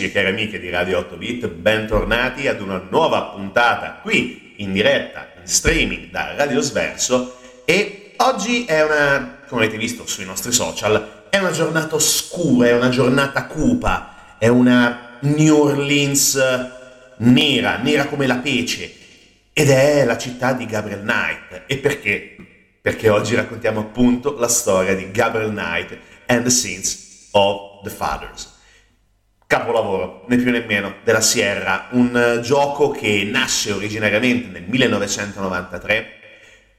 Amici e cari amiche di Radio 8 Bit, bentornati ad una nuova puntata qui in diretta, in streaming da Radio Sverso e oggi è una, come avete visto sui nostri social, è una giornata oscura, è una giornata cupa, è una New Orleans nera, nera come la pece ed è la città di Gabriel Knight. E perché? Perché oggi raccontiamo appunto la storia di Gabriel Knight and the Sins of the Fathers capolavoro, né più né meno, della Sierra, un uh, gioco che nasce originariamente nel 1993,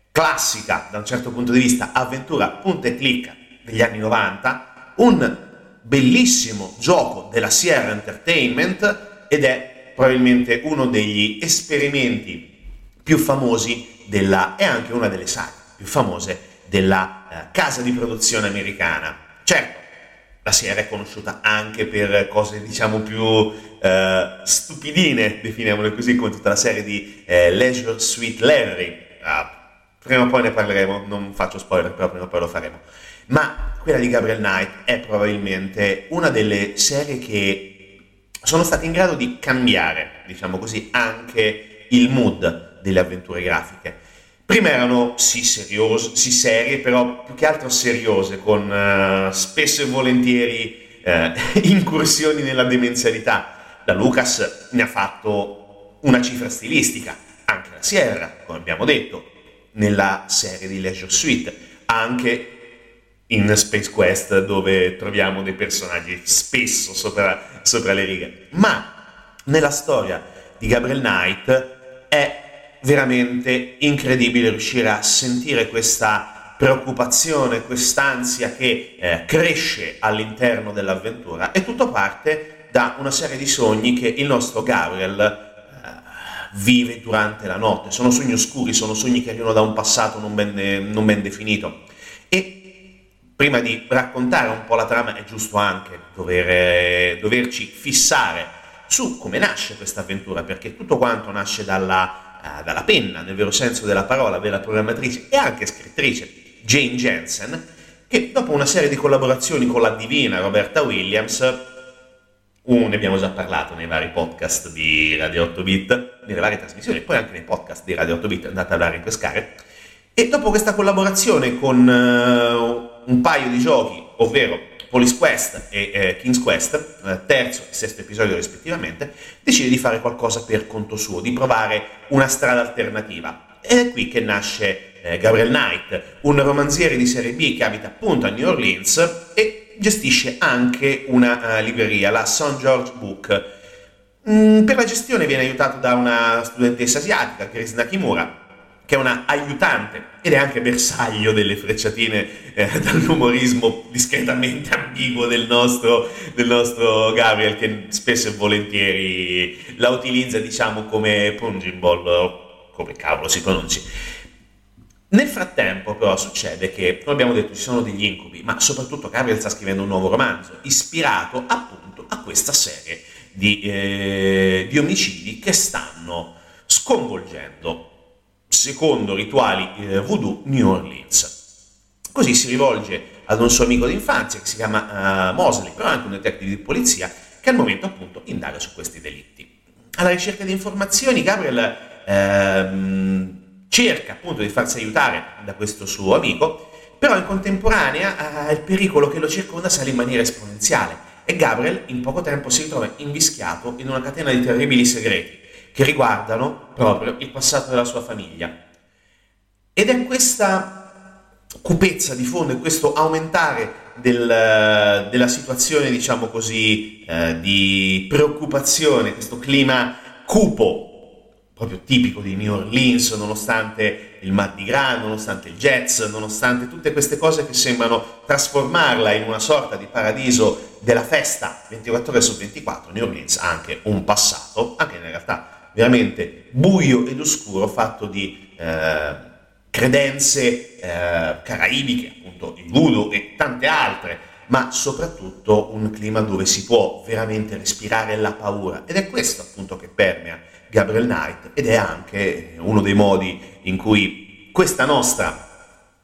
classica da un certo punto di vista, avventura punta e clicca degli anni 90, un bellissimo gioco della Sierra Entertainment ed è probabilmente uno degli esperimenti più famosi della, e anche una delle saghe più famose della uh, casa di produzione americana. Certo, la Sierra è conosciuta anche per cose diciamo più eh, stupidine, definiamole così, come tutta la serie di eh, Leisure Suite Larry. Ah, prima o poi ne parleremo, non faccio spoiler, però prima o poi lo faremo. Ma quella di Gabriel Knight è probabilmente una delle serie che sono state in grado di cambiare, diciamo così, anche il mood delle avventure grafiche. Prima erano sì, seriose, sì serie, però più che altro seriose, con uh, spesso e volentieri uh, incursioni nella demenzialità. Da Lucas ne ha fatto una cifra stilistica, anche la Sierra, come abbiamo detto, nella serie di Leisure Suite, anche in Space Quest dove troviamo dei personaggi spesso sopra, sopra le righe. Ma nella storia di Gabriel Knight è veramente incredibile riuscire a sentire questa preoccupazione, quest'ansia che eh, cresce all'interno dell'avventura e tutto parte da una serie di sogni che il nostro Gabriel eh, vive durante la notte. Sono sogni oscuri, sono sogni che arrivano da un passato non ben, non ben definito. E prima di raccontare un po' la trama è giusto anche dover, doverci fissare su come nasce questa avventura, perché tutto quanto nasce dalla, uh, dalla penna, nel vero senso della parola, della programmatrice e anche scrittrice Jane Jensen, che dopo una serie di collaborazioni con la divina Roberta Williams, uh, ne abbiamo già parlato nei vari podcast di Radio 8 Bit, nelle varie trasmissioni, poi anche nei podcast di Radio 8 Bit, andate a rinfrescare, e dopo questa collaborazione con uh, un paio di giochi, ovvero Police Quest e eh, King's Quest, eh, terzo e sesto episodio rispettivamente, decide di fare qualcosa per conto suo, di provare una strada alternativa. Ed è qui che nasce eh, Gabriel Knight, un romanziere di serie B che abita appunto a New Orleans e gestisce anche una uh, libreria, la St. George Book. Mm, per la gestione viene aiutato da una studentessa asiatica, Chris Nakimura, che è una aiutante ed è anche bersaglio delle frecciatine eh, dall'umorismo discretamente ambiguo del nostro, del nostro, Gabriel, che spesso e volentieri la utilizza, diciamo, come punching ball, come cavolo si pronunci. Nel frattempo, però, succede che, come abbiamo detto, ci sono degli incubi, ma soprattutto Gabriel sta scrivendo un nuovo romanzo, ispirato appunto a questa serie di, eh, di omicidi che stanno sconvolgendo secondo rituali eh, voodoo New Orleans. Così si rivolge ad un suo amico d'infanzia che si chiama uh, Mosley, però anche un detective di polizia, che al momento appunto indaga su questi delitti. Alla ricerca di informazioni Gabriel ehm, cerca appunto di farsi aiutare da questo suo amico, però in contemporanea eh, il pericolo che lo circonda sale in maniera esponenziale e Gabriel in poco tempo si ritrova invischiato in una catena di terribili segreti che riguardano proprio il passato della sua famiglia. Ed è questa cupezza di fondo e questo aumentare del, della situazione, diciamo così, eh, di preoccupazione, questo clima cupo, proprio tipico di New Orleans, nonostante il Mardi Gras, nonostante il jazz, nonostante tutte queste cose che sembrano trasformarla in una sorta di paradiso della festa 24 ore su 24, New Orleans ha anche un passato, anche in realtà veramente buio ed oscuro, fatto di eh, credenze eh, caraibiche, appunto il voodoo e tante altre, ma soprattutto un clima dove si può veramente respirare la paura. Ed è questo appunto che permea Gabriel Knight ed è anche uno dei modi in cui questa nostra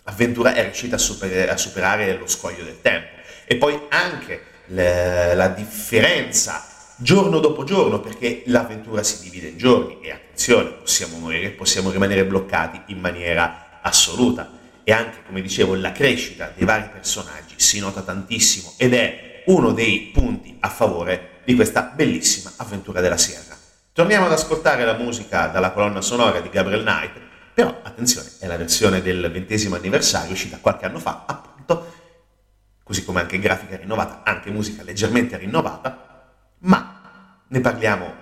avventura è riuscita a, super- a superare lo scoglio del tempo. E poi anche le- la differenza giorno dopo giorno, perché l'avventura si divide in giorni e attenzione, possiamo morire, possiamo rimanere bloccati in maniera assoluta. E anche, come dicevo, la crescita dei vari personaggi si nota tantissimo ed è uno dei punti a favore di questa bellissima avventura della Sierra. Torniamo ad ascoltare la musica dalla colonna sonora di Gabriel Knight, però attenzione, è la versione del ventesimo anniversario uscita qualche anno fa, appunto, così come anche grafica rinnovata, anche musica leggermente rinnovata, ma ne parliamo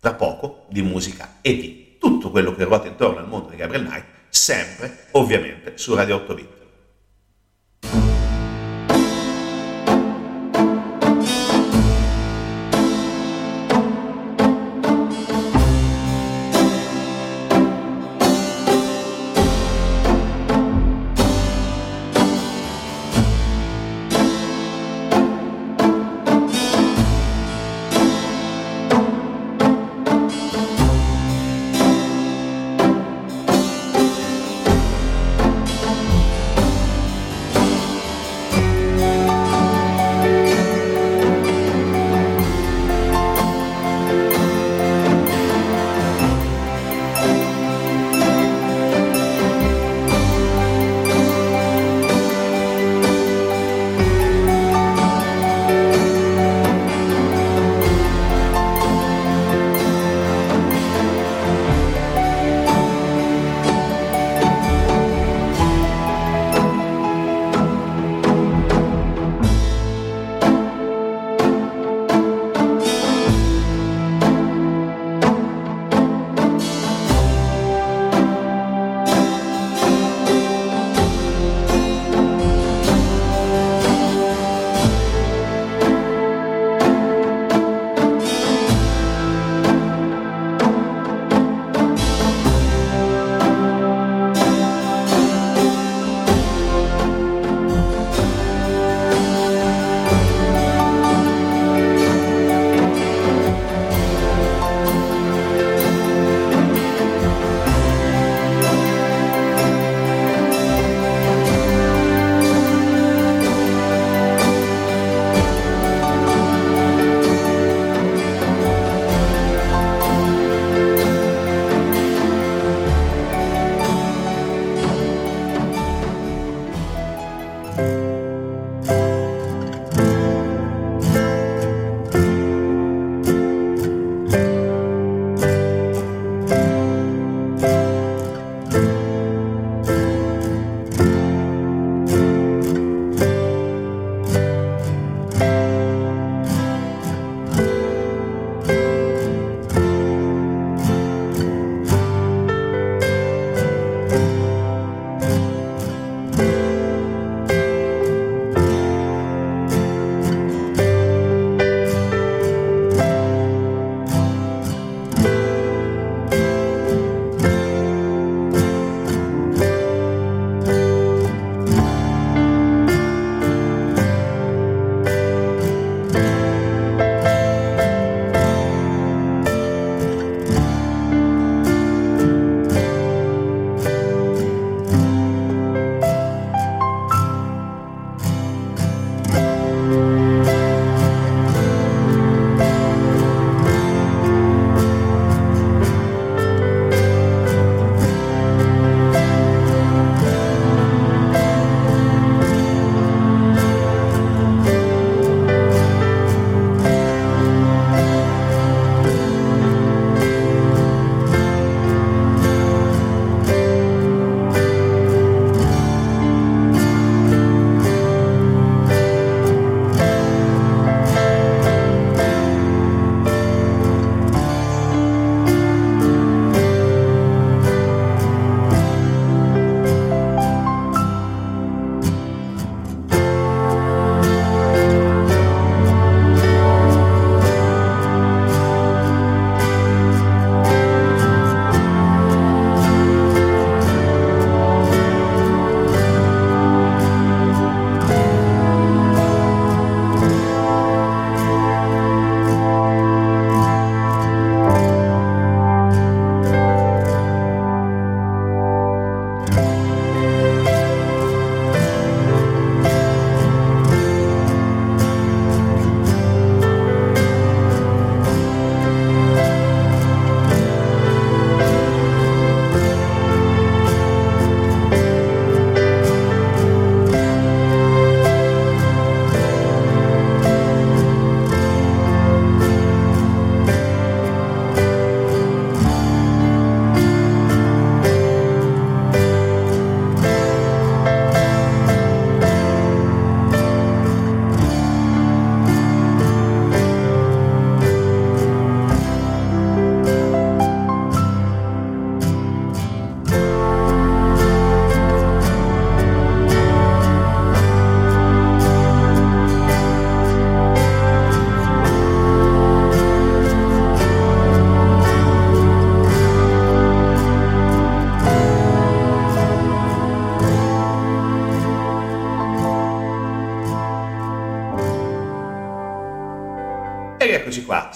tra poco di musica e di tutto quello che ruota intorno al mondo di Gabriel Knight, sempre ovviamente su Radio 8 Bit.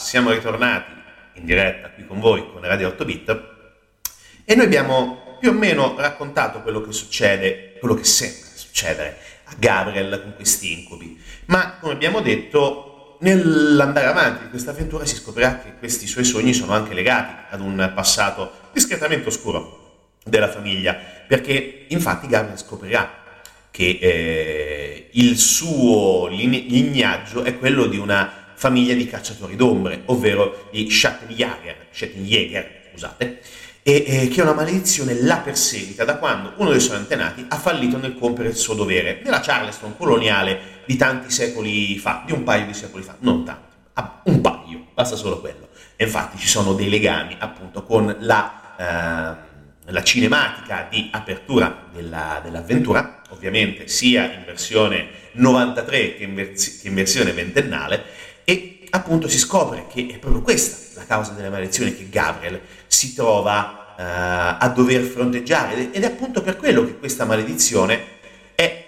Siamo ritornati in diretta qui con voi con Radio 8 Bit e noi abbiamo più o meno raccontato quello che succede, quello che sembra succedere a Gabriel con questi incubi. Ma come abbiamo detto, nell'andare avanti di questa avventura si scoprirà che questi suoi sogni sono anche legati ad un passato discretamente oscuro della famiglia, perché infatti Gabriel scoprirà che eh, il suo lignaggio è quello di una famiglia di cacciatori d'ombre, ovvero i Schattenjäger, Schattenjäger scusate, e eh, che una maledizione la perseguita da quando uno dei suoi antenati ha fallito nel compiere il suo dovere nella Charleston coloniale di tanti secoli fa, di un paio di secoli fa, non tanti, un paio, basta solo quello. E infatti ci sono dei legami appunto con la... Eh, la cinematica di apertura della, dell'avventura, ovviamente sia in versione 93 che in, vers- che in versione ventennale, e appunto si scopre che è proprio questa la causa delle maledizioni che Gabriel si trova uh, a dover fronteggiare ed è appunto per quello che questa maledizione è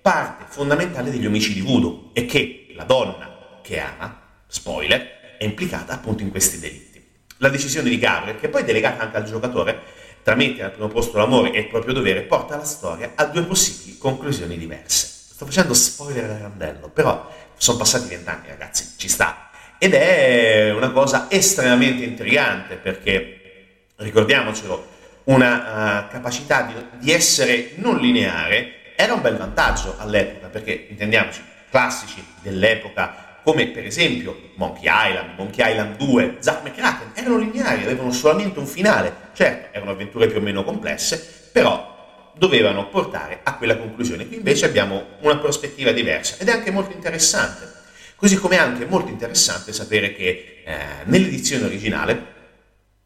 parte fondamentale degli omicidi voodoo e che la donna che ama, spoiler, è implicata appunto in questi delitti. La decisione di Gabriel, che poi è delegata anche al giocatore, tra mettere al primo posto l'amore e il proprio dovere, porta la storia a due possibili conclusioni diverse. Sto facendo spoiler a randello, però sono passati vent'anni, ragazzi, ci sta. Ed è una cosa estremamente intrigante perché, ricordiamocelo, una uh, capacità di, di, essere non lineare era un bel vantaggio all'epoca, perché intendiamoci, classici dell'epoca come per esempio Monkey Island, Monkey Island 2, Zack McCracken, erano lineari, avevano solamente un finale. Certo, erano avventure più o meno complesse, però dovevano portare a quella conclusione. Qui invece abbiamo una prospettiva diversa ed è anche molto interessante. Così come è anche molto interessante sapere che eh, nell'edizione originale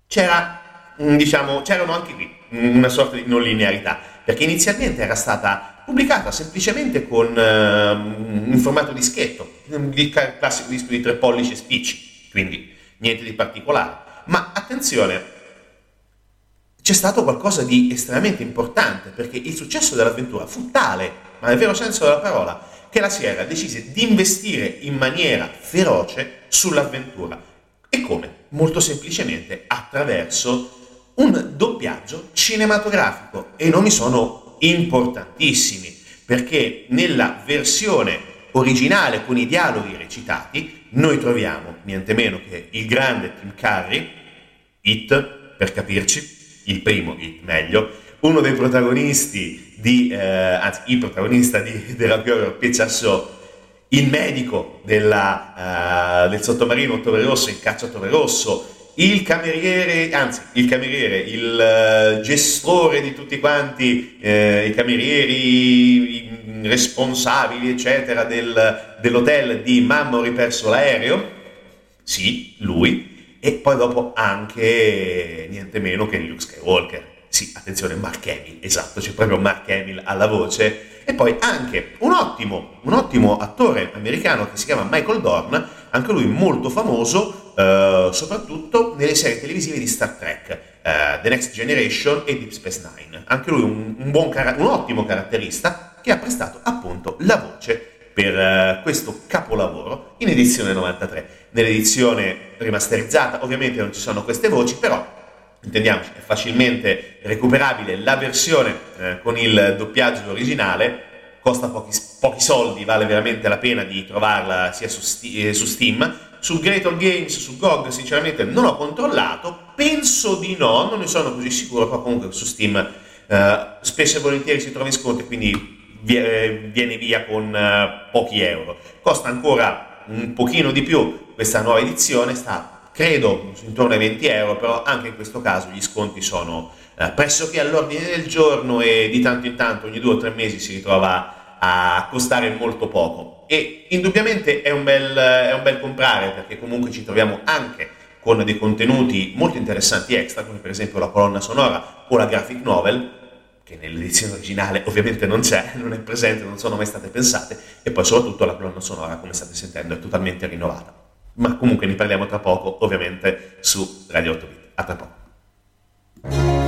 c'era, diciamo, c'erano anche qui una sorta di non linearità, perché inizialmente era stata pubblicata semplicemente con uh, in formato dischetto, di classico disco di tre pollici e spicci, quindi niente di particolare. Ma attenzione, c'è stato qualcosa di estremamente importante perché il successo dell'avventura fu tale, ma nel vero senso della parola, che la Sierra decise di investire in maniera feroce sull'avventura. E come? Molto semplicemente attraverso un doppiaggio cinematografico e i nomi sono importantissimi perché nella versione originale con i dialoghi recitati noi troviamo niente meno che il grande Tim Curry, It per capirci, il primo, il meglio, uno dei protagonisti di, eh, anzi il protagonista di The Rock Piazzasso, il medico della, uh, del sottomarino Ottore Rosso in caccia Ottore Rosso, il cameriere, anzi il cameriere, il uh, gestore di tutti quanti uh, i camerieri, i responsabili eccetera del, dell'hotel di Mamma ho riperso l'aereo, sì, lui, e poi dopo anche niente meno che Luke Skywalker. Sì, attenzione, Mark Hamill, esatto, c'è proprio Mark Hamill alla voce. E poi anche un ottimo, un ottimo attore americano che si chiama Michael Dorn, anche lui molto famoso, eh, soprattutto nelle serie televisive di Star Trek, eh, The Next Generation e Deep Space Nine. Anche lui un, un, buon, un ottimo caratterista che ha prestato appunto la voce per uh, questo capolavoro in edizione 93. Nell'edizione rimasterizzata ovviamente non ci sono queste voci, però intendiamoci, è facilmente recuperabile la versione eh, con il doppiaggio originale, costa pochi, pochi, soldi, vale veramente la pena di trovarla sia su, eh, su Steam. Su Great Games, su GOG, sinceramente non ho controllato, penso di no, non ne sono così sicuro, però comunque su Steam eh, spesso e volentieri si trova in sconto, quindi viene via con uh, pochi euro. Costa ancora un pochino di più questa nuova edizione, sta credo intorno ai 20 euro, però anche in questo caso gli sconti sono uh, pressoché all'ordine del giorno e di tanto in tanto, ogni due o tre mesi si ritrova a costare molto poco. E indubbiamente è un bel, è un bel comprare perché comunque ci troviamo anche con dei contenuti molto interessanti extra, come per esempio la colonna sonora o la graphic novel, che nell'edizione originale ovviamente non c'è, non è presente, non sono mai state pensate, e poi soprattutto la colonna sonora, come state sentendo, è totalmente rinnovata. Ma comunque ne parliamo tra poco, ovviamente, su Radio 8 Bit. A tra poco.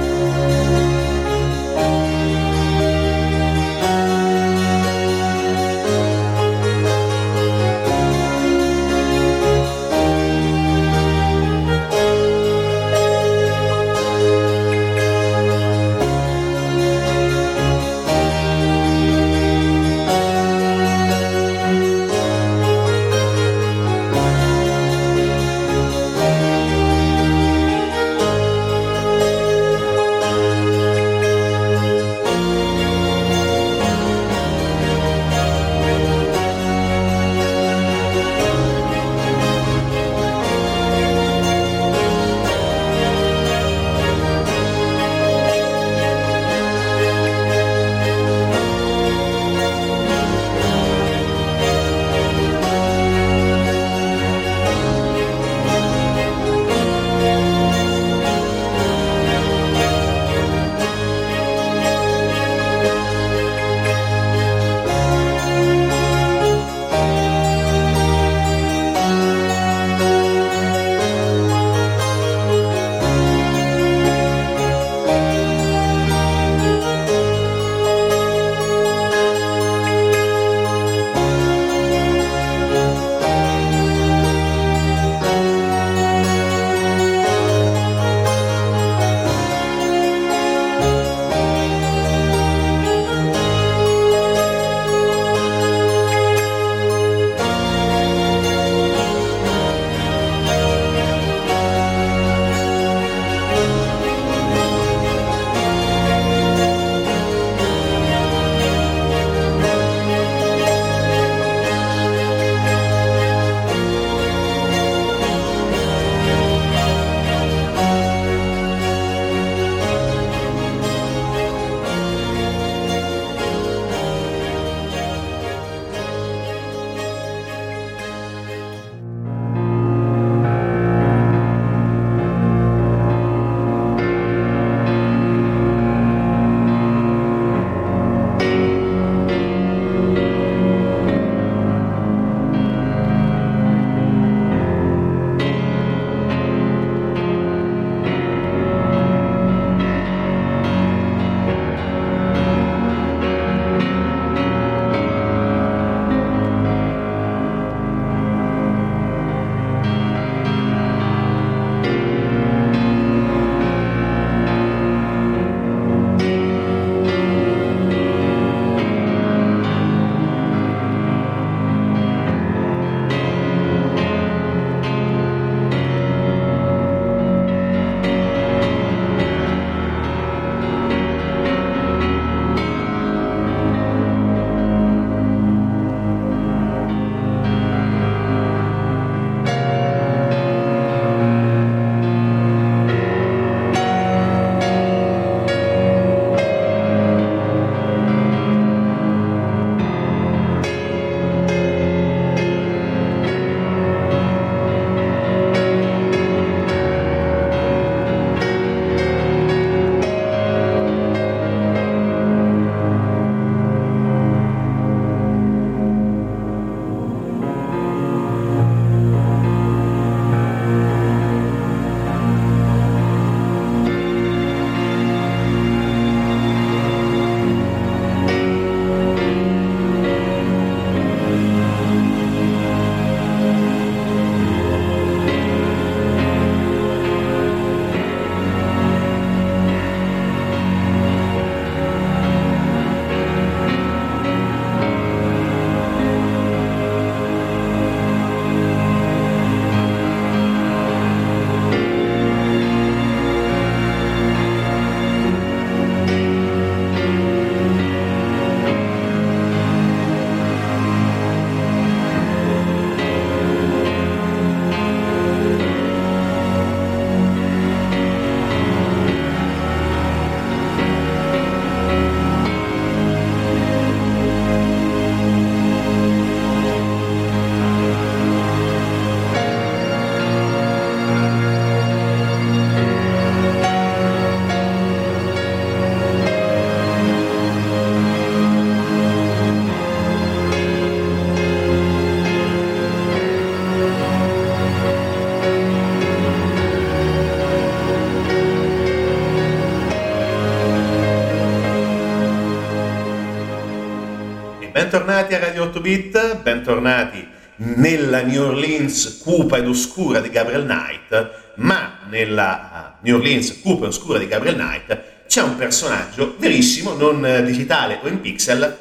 8 Bit, bentornati nella New Orleans cupa ed oscura di Gabriel Knight, ma nella New Orleans cupa e oscura di Gabriel Knight c'è un personaggio verissimo, non digitale o in pixel,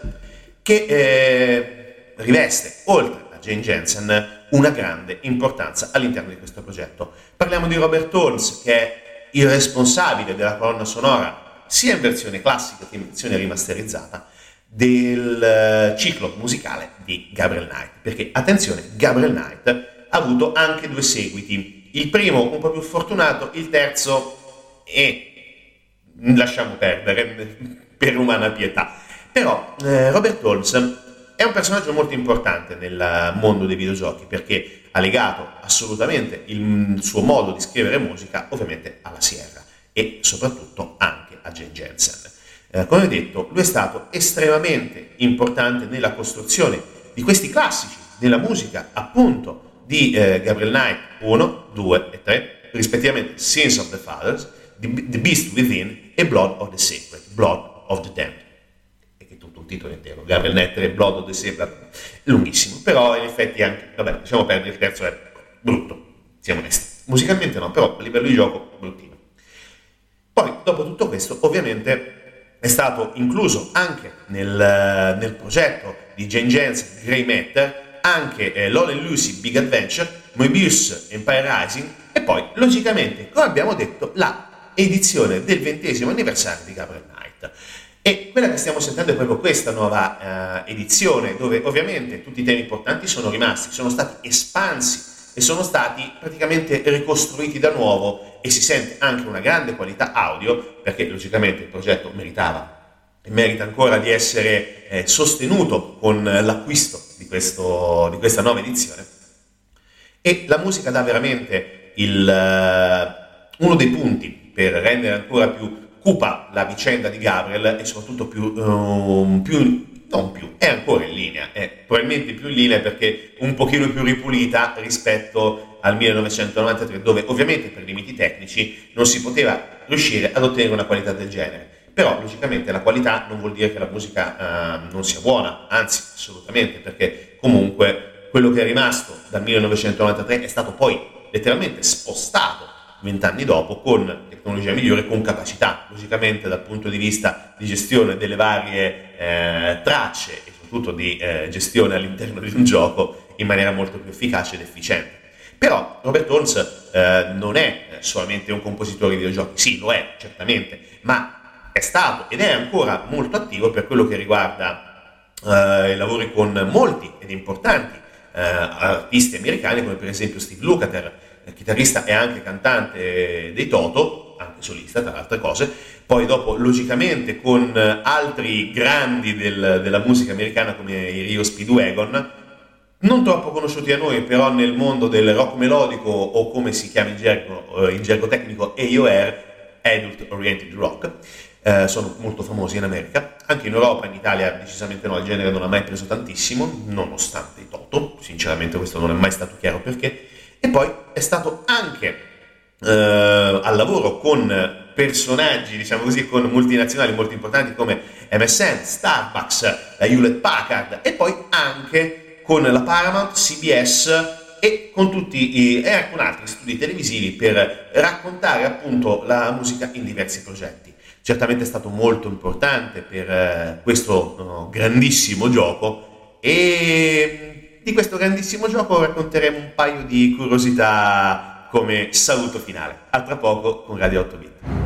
che eh, riveste, oltre a Jane Jensen, una grande importanza all'interno di questo progetto. Parliamo di Robert Holmes, che è il responsabile della colonna sonora, sia in versione classica che in versione rimasterizzata, del eh, ciclo musicale di Gabriel Knight. Perché, attenzione, Gabriel Knight ha avuto anche due seguiti. Il primo un po' più fortunato, il terzo è... lasciamo perdere, per umana pietà. Però eh, Robert Holmes è un personaggio molto importante nel mondo dei videogiochi perché ha legato assolutamente il suo modo di scrivere musica ovviamente alla Sierra e soprattutto anche a Jane Jensen. Eh, come detto, lui è stato estremamente importante nella costruzione di questi classici della musica appunto di eh, Gabriel Knight 1, 2 e 3, rispettivamente Sins of the Fathers, The Beast Within e Blood of the Sacred, Blood of the Damned titolo intero, Gabriel Netter e Blood of the Saber, lunghissimo, però in effetti anche, vabbè, lasciamo perdere, il terzo è brutto, siamo onesti. Musicalmente no, però a livello di gioco bruttino. Poi, dopo tutto questo, ovviamente è stato incluso anche nel, nel progetto di Jane Jensen, Grey Matter, anche eh, Lola Lucy Big Adventure, Moebius Empire Rising e poi, logicamente, come abbiamo detto, la edizione del ventesimo anniversario di Gabriel Knight. E quella che stiamo sentendo è proprio questa nuova uh, edizione, dove ovviamente tutti i temi importanti sono rimasti, sono stati espansi e sono stati praticamente ricostruiti da nuovo e si sente anche una grande qualità audio, perché logicamente il progetto meritava e merita ancora di essere eh, sostenuto con l'acquisto di, questo, di, questa nuova edizione. E la musica dà veramente il, uh, uno dei punti per rendere ancora più cupa la vicenda di Gabriel e soprattutto più, um, più non più, è ancora in linea, è probabilmente più in linea perché un pochino più ripulita rispetto al 1993 dove ovviamente per limiti tecnici non si poteva riuscire ad ottenere una qualità del genere. Però logicamente la qualità non vuol dire che la musica uh, non sia buona, anzi assolutamente, perché comunque quello che è rimasto dal 1993 è stato poi letteralmente spostato vent'anni dopo con tecnologia migliore, con capacità, logicamente dal punto di vista di gestione delle varie eh, tracce e soprattutto di eh, gestione all'interno di un gioco in maniera molto più efficace ed efficiente. Però Robert Holmes eh, non è solamente un compositore di videogiochi, sì, lo è certamente, ma è stato ed è ancora molto attivo per quello che riguarda eh, i lavori con molti ed importanti eh, artisti americani come per esempio Steve Lukather, chitarrista e anche cantante dei Toto, anche solista tra le altre cose, poi dopo logicamente con altri grandi del, della musica americana come i Rio Speedwagon, non troppo conosciuti a noi però nel mondo del rock melodico o come si chiama in gergo, eh, in gergo tecnico AOR, Adult Oriented Rock, eh, sono molto famosi in America, anche in Europa, in Italia decisamente no, il genere non ha mai preso tantissimo, nonostante i Toto, sinceramente questo non è mai stato chiaro perché, e poi è stato anche eh, al lavoro con personaggi, diciamo così, con multinazionali molto importanti come MSN, Starbucks, la Hewlett Packard e poi anche con la Paramount, CBS e con tutti i, e con altri studi televisivi per raccontare appunto la musica in diversi progetti. Certamente è stato molto importante per eh, questo no, grandissimo gioco e di questo grandissimo gioco racconteremo un paio di curiosità come saluto finale. A tra poco con Radio 8 Bit.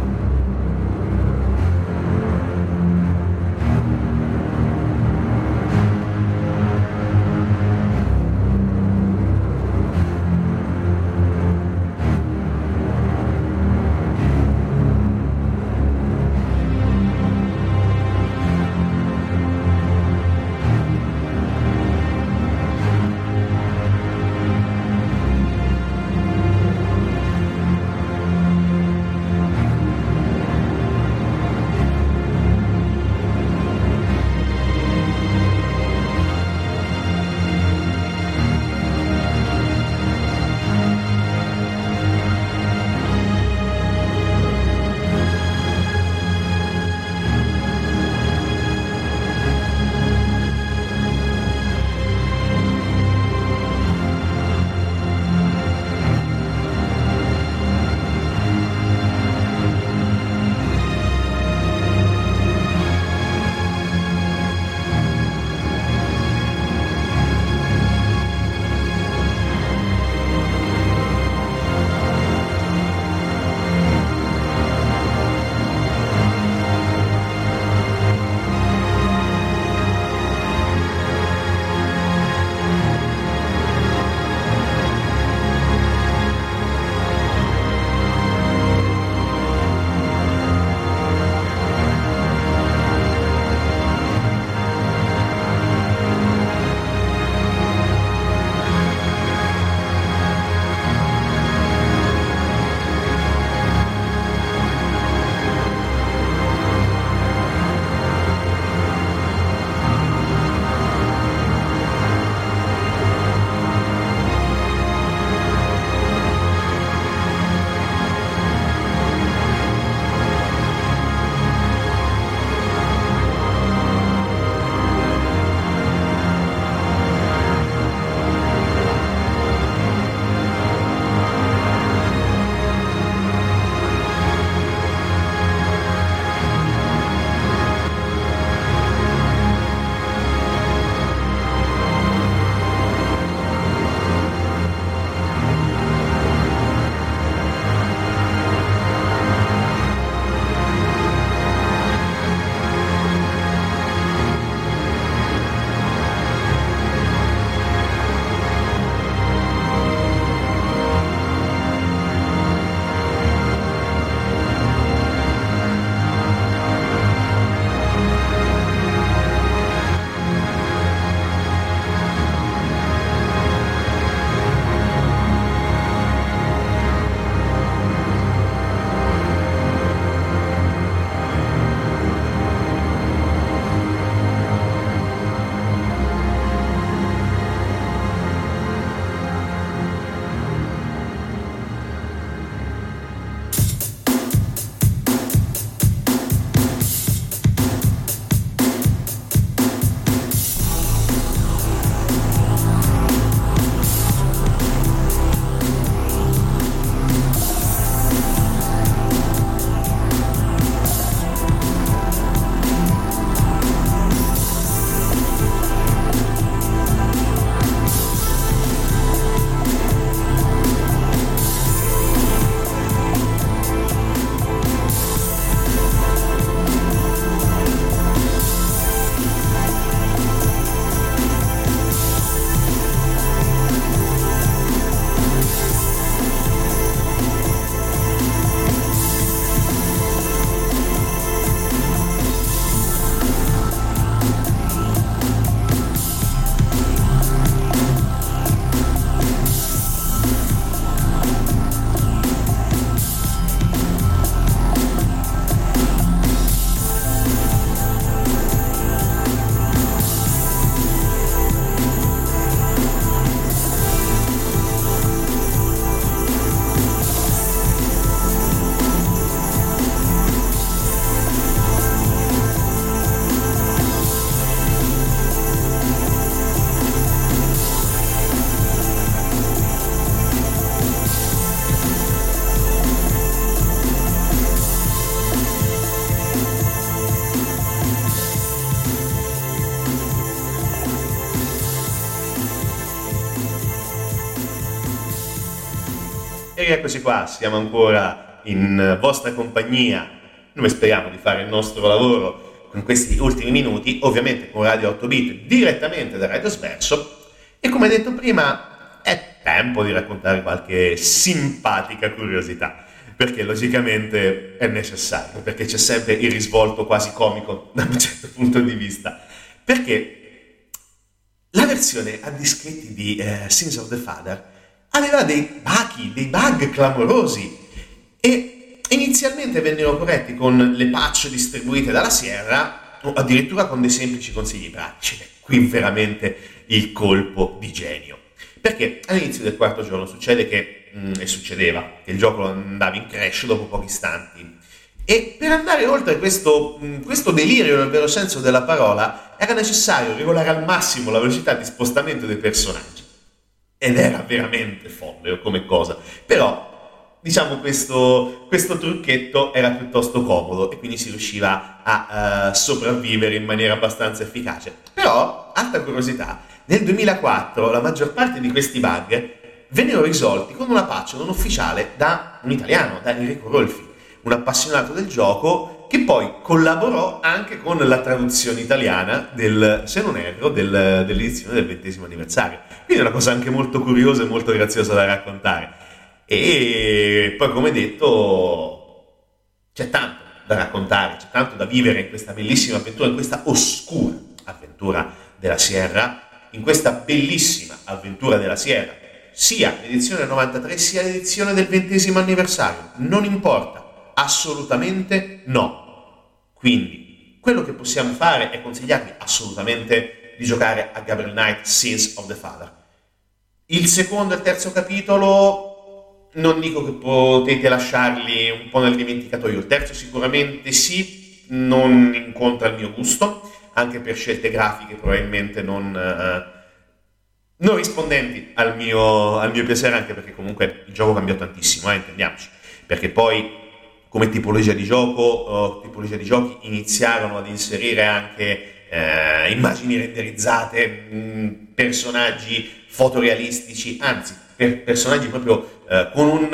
E rieccoci qua, siamo ancora in vostra compagnia, noi speriamo di fare il nostro lavoro con questi ultimi minuti, ovviamente con Radio 8 Bit direttamente da Radio Sverso e come detto prima è tempo di raccontare qualche simpatica curiosità perché logicamente è necessario, perché c'è sempre il risvolto quasi comico da un certo punto di vista. Perché la versione a dischetti di eh, Sins of the Father aveva dei bachi, dei bug clamorosi e inizialmente vennero corretti con le patch distribuite dalla Sierra o addirittura con dei semplici consigli pratici. Qui veramente il colpo di genio. Perché all'inizio del quarto giorno succede che, mh, mm, e succedeva, che il gioco andava in crash dopo pochi istanti. E per andare oltre questo, mh, mm, questo delirio nel vero senso della parola era necessario regolare al massimo la velocità di spostamento dei personaggi ed era veramente folle come cosa. Però, diciamo, questo, questo trucchetto era piuttosto comodo e quindi si riusciva a uh, sopravvivere in maniera abbastanza efficace. Però, alta curiosità, nel 2004 la maggior parte di questi bug vennero risolti con una patch non ufficiale da un italiano, da Enrico Rolfi, un appassionato del gioco che poi collaborò anche con la traduzione italiana del, se non erro, del, dell'edizione del ventesimo anniversario. Quindi è una cosa anche molto curiosa e molto graziosa da raccontare. E poi, come detto, c'è tanto da raccontare, c'è tanto da vivere in questa bellissima avventura, in questa oscura avventura della Sierra, in questa bellissima avventura della Sierra, sia l'edizione del 93 sia l'edizione del ventesimo anniversario, non importa Assolutamente no. Quindi, quello che possiamo fare è consigliarvi assolutamente di giocare a Gabriel Knight Sins of the Father. Il secondo e il terzo capitolo non dico che potete lasciarli un po' nel dimenticatoio, il terzo sicuramente sì, non incontra il mio gusto, anche per scelte grafiche probabilmente non, uh, non rispondenti al mio, al mio, piacere, anche perché comunque il gioco cambiò tantissimo, eh, intendiamoci, perché poi come tipologia di gioco, tipologia di giochi iniziarono ad inserire anche eh, immagini renderizzate, mh, mm, personaggi fotorealistici, anzi per personaggi proprio eh, con un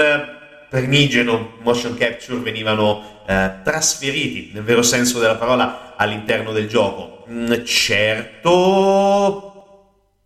primigeno motion capture venivano eh, trasferiti nel vero senso della parola all'interno del gioco. Mm, certo,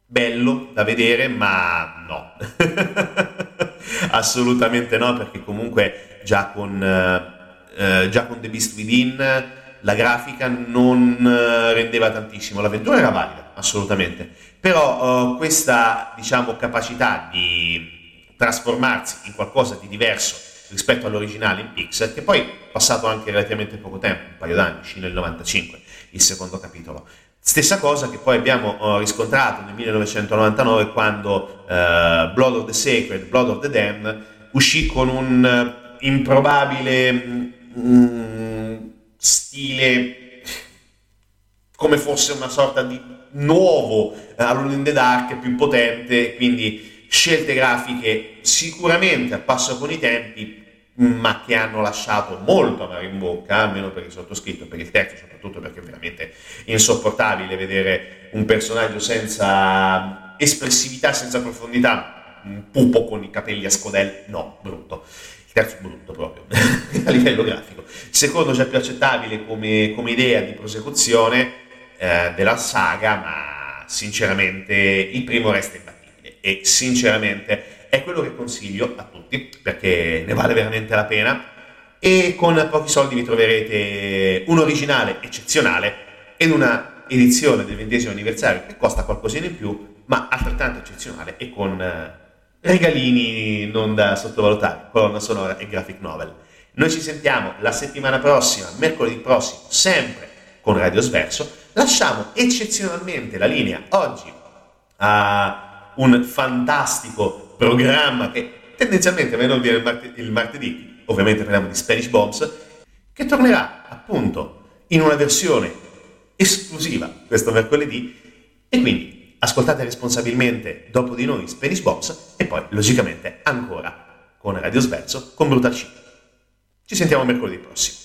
bello da vedere, ma no. Assolutamente no, perché comunque già con, eh, già con The Beast Within la grafica non eh, rendeva tantissimo, l'avventura era valida, assolutamente, però uh, questa diciamo, capacità di trasformarsi in qualcosa di diverso rispetto all'originale in Pixel, che poi è passato anche relativamente poco tempo, un paio d'anni, uscì nel 95, il secondo capitolo. Stessa cosa che poi abbiamo uh, riscontrato nel 1999 quando uh, Blood of the Sacred, Blood of the Damned uscì con un improbabile mh, mm, stile come fosse una sorta di nuovo eh, Alone in the Dark più potente, quindi scelte grafiche sicuramente a passo con i tempi, ma che hanno lasciato molto amaro in bocca, almeno per il sottoscritto, per il terzo soprattutto perché è veramente insopportabile vedere un personaggio senza espressività, senza profondità, un pupo con i capelli a scodel, no, brutto terzo brutto proprio a livello grafico. Secondo già più accettabile come, come idea di prosecuzione eh, della saga, ma sinceramente il primo resta imbattibile e sinceramente è quello che consiglio a tutti perché ne vale veramente la pena e con pochi soldi vi troverete un originale eccezionale ed una edizione del ventesimo anniversario che costa qualcosina in più ma altrettanto eccezionale e con eh, regalini non da sottovalutare, colonna sonora e graphic novel. Noi ci sentiamo la settimana prossima, mercoledì prossimo, sempre con Radio Sverso. Lasciamo eccezionalmente la linea oggi a un fantastico programma che tendenzialmente viene il, mart- il martedì, ovviamente parliamo di Spanish Bombs, che tornerà appunto in una versione esclusiva questo mercoledì e quindi ascoltate responsabilmente dopo di noi Spanish Box e poi logicamente ancora con Radio Sverso con Brutal. Ci sentiamo mercoledì prossimo.